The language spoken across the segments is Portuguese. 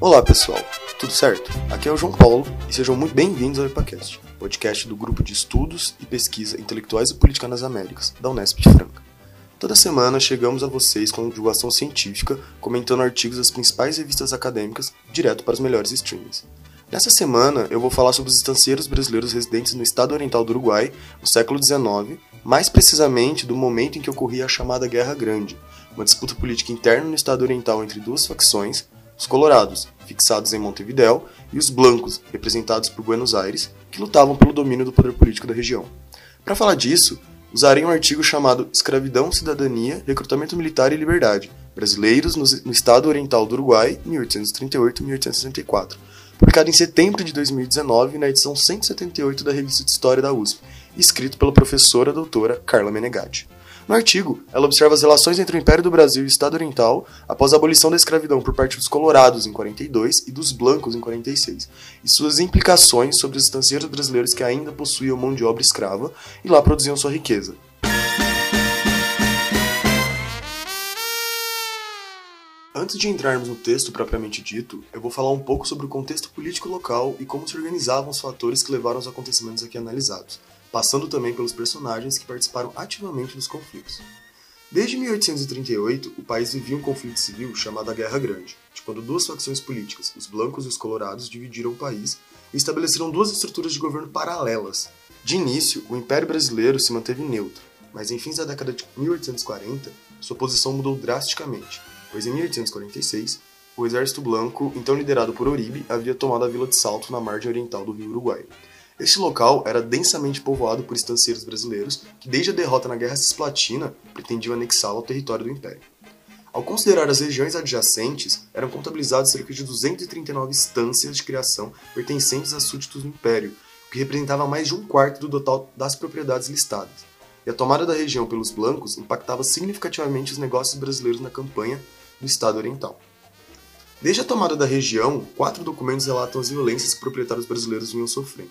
Olá pessoal, tudo certo? Aqui é o João Paulo e sejam muito bem-vindos ao EPACast, podcast do Grupo de Estudos e Pesquisa Intelectuais e Política nas Américas, da Unesp de Franca. Toda semana chegamos a vocês com divulgação científica, comentando artigos das principais revistas acadêmicas, direto para os melhores streamings. Nessa semana eu vou falar sobre os estancieiros brasileiros residentes no estado oriental do Uruguai, no século XIX, mais precisamente do momento em que ocorria a chamada Guerra Grande, uma disputa política interna no estado oriental entre duas facções, os colorados, fixados em Montevidéu, e os blancos, representados por Buenos Aires, que lutavam pelo domínio do poder político da região. Para falar disso, usarei um artigo chamado Escravidão, Cidadania, Recrutamento Militar e Liberdade, Brasileiros no, Estado Oriental do Uruguai, 1838-1864, publicado em setembro de 2019 na edição 178 da Revista de História da USP, escrito pela professora doutora Carla Menegatti. No artigo, ela observa as relações entre o Império do Brasil e o Estado Oriental após a abolição da escravidão por parte dos colorados em 42 e dos blancos em 46, e suas implicações sobre os estancieiros brasileiros que ainda possuíam mão de obra escrava e lá produziam sua riqueza. Antes de entrarmos no texto propriamente dito, eu vou falar um pouco sobre o contexto político local e como se organizavam os fatores que levaram aos acontecimentos aqui analisados passando também pelos personagens que participaram ativamente dos conflitos. Desde 1838, o país vivia um conflito civil chamado a Guerra Grande, de quando duas facções políticas, os blancos e os colorados, dividiram o país e estabeleceram duas estruturas de governo paralelas. De início, o Império Brasileiro se manteve neutro, mas em fins da década de 1840, sua posição mudou drasticamente, pois em 1846, o Exército Blanco, então liderado por Oribe, havia tomado a Vila de Salto na margem oriental do Rio Uruguai. Este local era densamente povoado por estancieiros brasileiros que, desde a derrota na Guerra Cisplatina, pretendiam anexá-lo ao território do Império. Ao considerar as regiões adjacentes, eram contabilizadas cerca de 239 estâncias de criação pertencentes a súditos do Império, o que representava mais de um quarto do total das propriedades listadas. E a tomada da região pelos blancos impactava significativamente os negócios brasileiros na campanha do Estado Oriental. Desde a tomada da região, quatro documentos relatam as violências que proprietários brasileiros vinham sofrendo.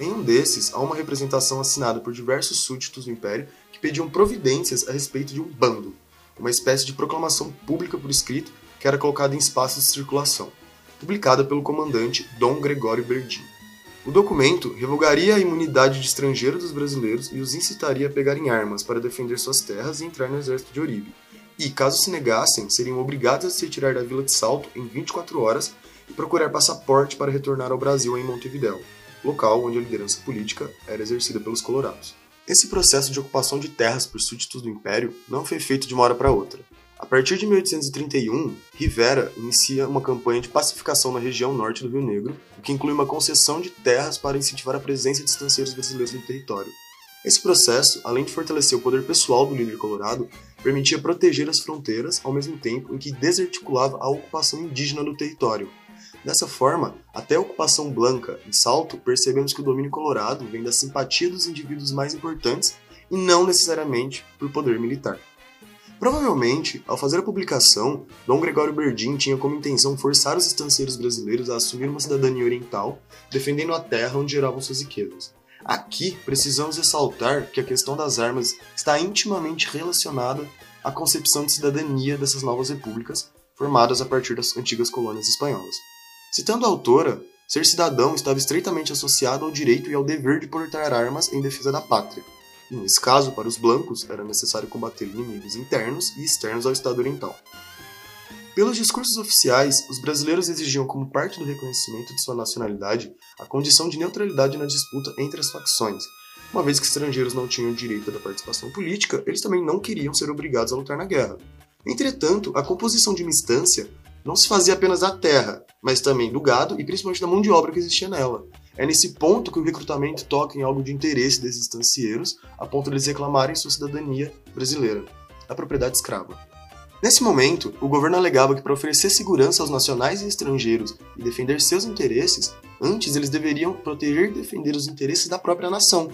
Em um desses, há uma representação assinada por diversos súditos do Império que pediam providências a respeito de um bando, uma espécie de proclamação pública por escrito que era colocada em espaços de circulação, publicada pelo comandante Dom Gregório Berdim. O documento revogaria a imunidade de estrangeiro dos brasileiros e os incitaria a pegarem armas para defender suas terras e entrar no exército de Oribe. E, caso se negassem, seriam obrigados a se retirar da Vila de Salto em 24 horas e procurar passaporte para retornar ao Brasil em Montevidéu local onde a liderança política era exercida pelos colorados. Esse processo de ocupação de terras por súditos do Império não foi feito de uma hora para outra. A partir de 1831, Rivera inicia uma campanha de pacificação na região norte do Rio Negro, o que inclui uma concessão de terras para incentivar a presença de estancieiros brasileiros no território. Esse processo, além de fortalecer o poder pessoal do líder colorado, permitia proteger as fronteiras ao mesmo tempo em que desarticulava a ocupação indígena do território, Dessa forma, até a ocupação blanca em Salto, percebemos que o domínio colorado vem da simpatia dos indivíduos mais importantes e não necessariamente por poder militar. Provavelmente, ao fazer a publicação, Dom Gregório Berdim tinha como intenção forçar os estancieiros brasileiros a assumir uma cidadania oriental, defendendo a terra onde geravam suas riquezas. Aqui, precisamos ressaltar que a questão das armas está intimamente relacionada à concepção de cidadania dessas novas repúblicas, formadas a partir das antigas colônias espanholas. Citando a autora, ser cidadão estava estreitamente associado ao direito e ao dever de portar armas em defesa da pátria. E nesse caso, para os blancos, era necessário combater inimigos internos e externos ao Estado Oriental. Pelos discursos oficiais, os brasileiros exigiam como parte do reconhecimento de sua nacionalidade a condição de neutralidade na disputa entre as facções. Uma vez que estrangeiros não tinham direito da participação política, eles também não queriam ser obrigados a lutar na guerra. Entretanto, a composição de uma instância não se fazia apenas da terra, mas também do gado e principalmente da mão de obra que existia nela. É nesse ponto que o recrutamento toca em algo de interesse desses estancieiros, a ponto de eles reclamarem sua cidadania brasileira, a propriedade escrava. Nesse momento, o governo alegava que para oferecer segurança aos nacionais e estrangeiros e defender seus interesses, antes eles deveriam proteger e defender os interesses da própria nação.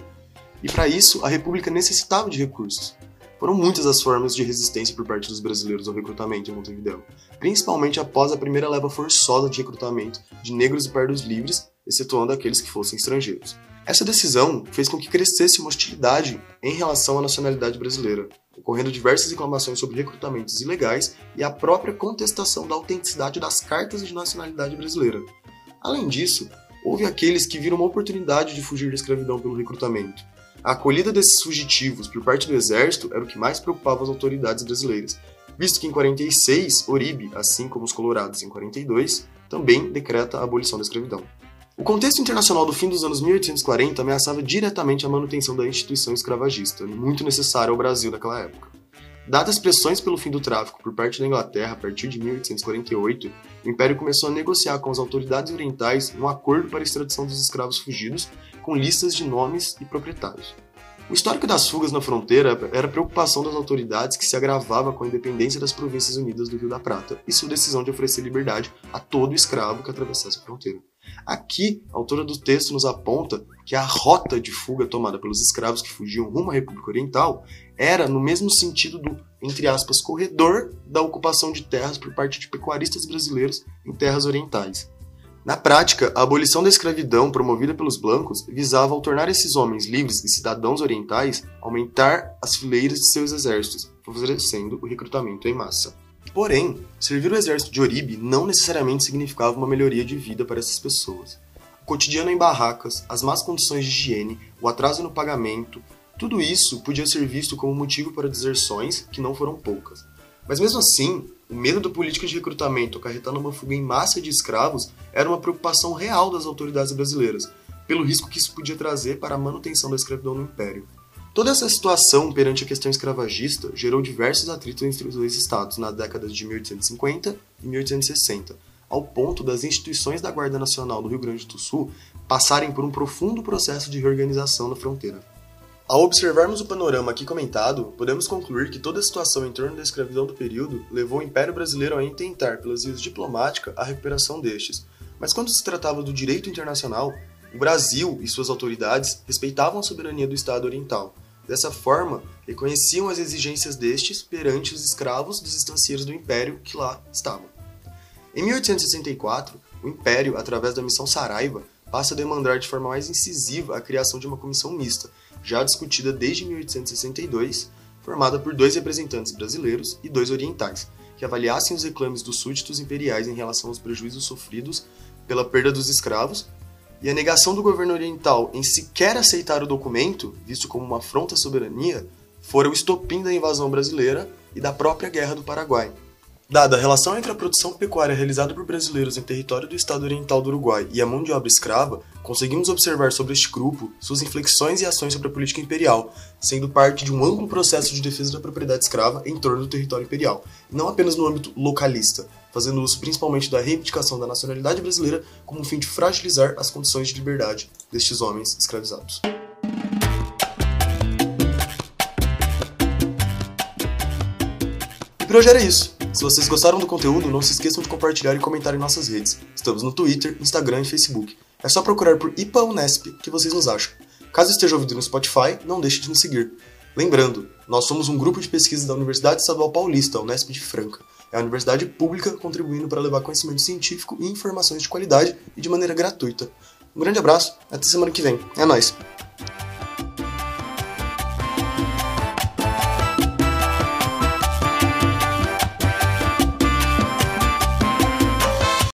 E para isso, a República necessitava de recursos. Foram muitas as formas de resistência por parte dos brasileiros ao recrutamento em Montevideo, principalmente após a primeira leva forçosa de recrutamento de negros e pardos livres, excetuando aqueles que fossem estrangeiros. Essa decisão fez com que crescesse uma hostilidade em relação à nacionalidade brasileira. ocorrendo diversas reclamações sobre recrutamentos ilegais e a própria contestação da autenticidade das cartas de nacionalidade brasileira. Além disso, houve aqueles que viram uma oportunidade de fugir da escravidão pelo recrutamento. A acolhida desses fugitivos por parte do exército era o que mais preocupava as autoridades brasileiras, visto que em 46, Oribe, assim como os colorados em 42, também decreta a abolição da escravidão. O contexto internacional do fim dos anos 1840 ameaçava diretamente a manutenção da instituição escravagista, muito necessária ao Brasil naquela época. Dadas as pressões pelo fim do tráfico por parte da Inglaterra a partir de 1848, o Império começou a negociar com as autoridades orientais um acordo para a extradição dos escravos fugidos, com listas de nomes e proprietários. O histórico das fugas na fronteira era preocupação das autoridades que se agravava com a independência das Províncias Unidas do Rio da Prata e sua decisão de oferecer liberdade a todo escravo que atravessasse a fronteira. Aqui, a autora do texto nos aponta que a rota de fuga tomada pelos escravos que fugiam rumo à República Oriental era no mesmo sentido do, entre aspas, corredor da ocupação de terras por parte de pecuaristas brasileiros em terras orientais. Na prática, a abolição da escravidão promovida pelos blancos visava, ao tornar esses homens livres e cidadãos orientais, aumentar as fileiras de seus exércitos, favorecendo o recrutamento em massa. Porém, servir o exército de Oribe não necessariamente significava uma melhoria de vida para essas pessoas. O cotidiano em barracas, as más condições de higiene, o atraso no pagamento, tudo isso podia ser visto como motivo para deserções que não foram poucas. Mas mesmo assim, o medo da política de recrutamento acarretando uma fuga em massa de escravos era uma preocupação real das autoridades brasileiras, pelo risco que isso podia trazer para a manutenção da escravidão no Império. Toda essa situação perante a questão escravagista gerou diversos atritos entre os dois estados nas décadas de 1850 e 1860, ao ponto das instituições da Guarda Nacional do Rio Grande do Sul passarem por um profundo processo de reorganização na fronteira. Ao observarmos o panorama aqui comentado, podemos concluir que toda a situação em torno da escravidão do período levou o Império Brasileiro a intentar, pelas vias diplomáticas, a recuperação destes. Mas quando se tratava do direito internacional, o Brasil e suas autoridades respeitavam a soberania do Estado Oriental, Dessa forma, reconheciam as exigências destes perante os escravos dos estancieiros do Império que lá estavam. Em 1864, o Império, através da Missão Saraiva, passa a demandar de forma mais incisiva a criação de uma comissão mista, já discutida desde 1862, formada por dois representantes brasileiros e dois orientais, que avaliassem os reclames dos súditos imperiais em relação aos prejuízos sofridos pela perda dos escravos e a negação do governo oriental em sequer aceitar o documento, visto como uma afronta à soberania, fora o estopim da invasão brasileira e da própria Guerra do Paraguai. Dada a relação entre a produção pecuária realizada por brasileiros em território do estado oriental do Uruguai e a mão de obra escrava, conseguimos observar sobre este grupo suas inflexões e ações sobre a política imperial, sendo parte de um amplo processo de defesa da propriedade escrava em torno do território imperial, não apenas no âmbito localista, fazendo uso principalmente da reivindicação da nacionalidade brasileira como um fim de fragilizar as condições de liberdade destes homens escravizados. E por hoje era isso. Se vocês gostaram do conteúdo, não se esqueçam de compartilhar e comentar em nossas redes. Estamos no Twitter, Instagram e Facebook. É só procurar por IPA Unesp que vocês nos acham. Caso esteja ouvindo no Spotify, não deixe de nos seguir. Lembrando, nós somos um grupo de pesquisa da Universidade Estadual Paulista, Unesp de Franca. É a universidade pública contribuindo para levar conhecimento científico e informações de qualidade e de maneira gratuita. Um grande abraço, até semana que vem. É nóis!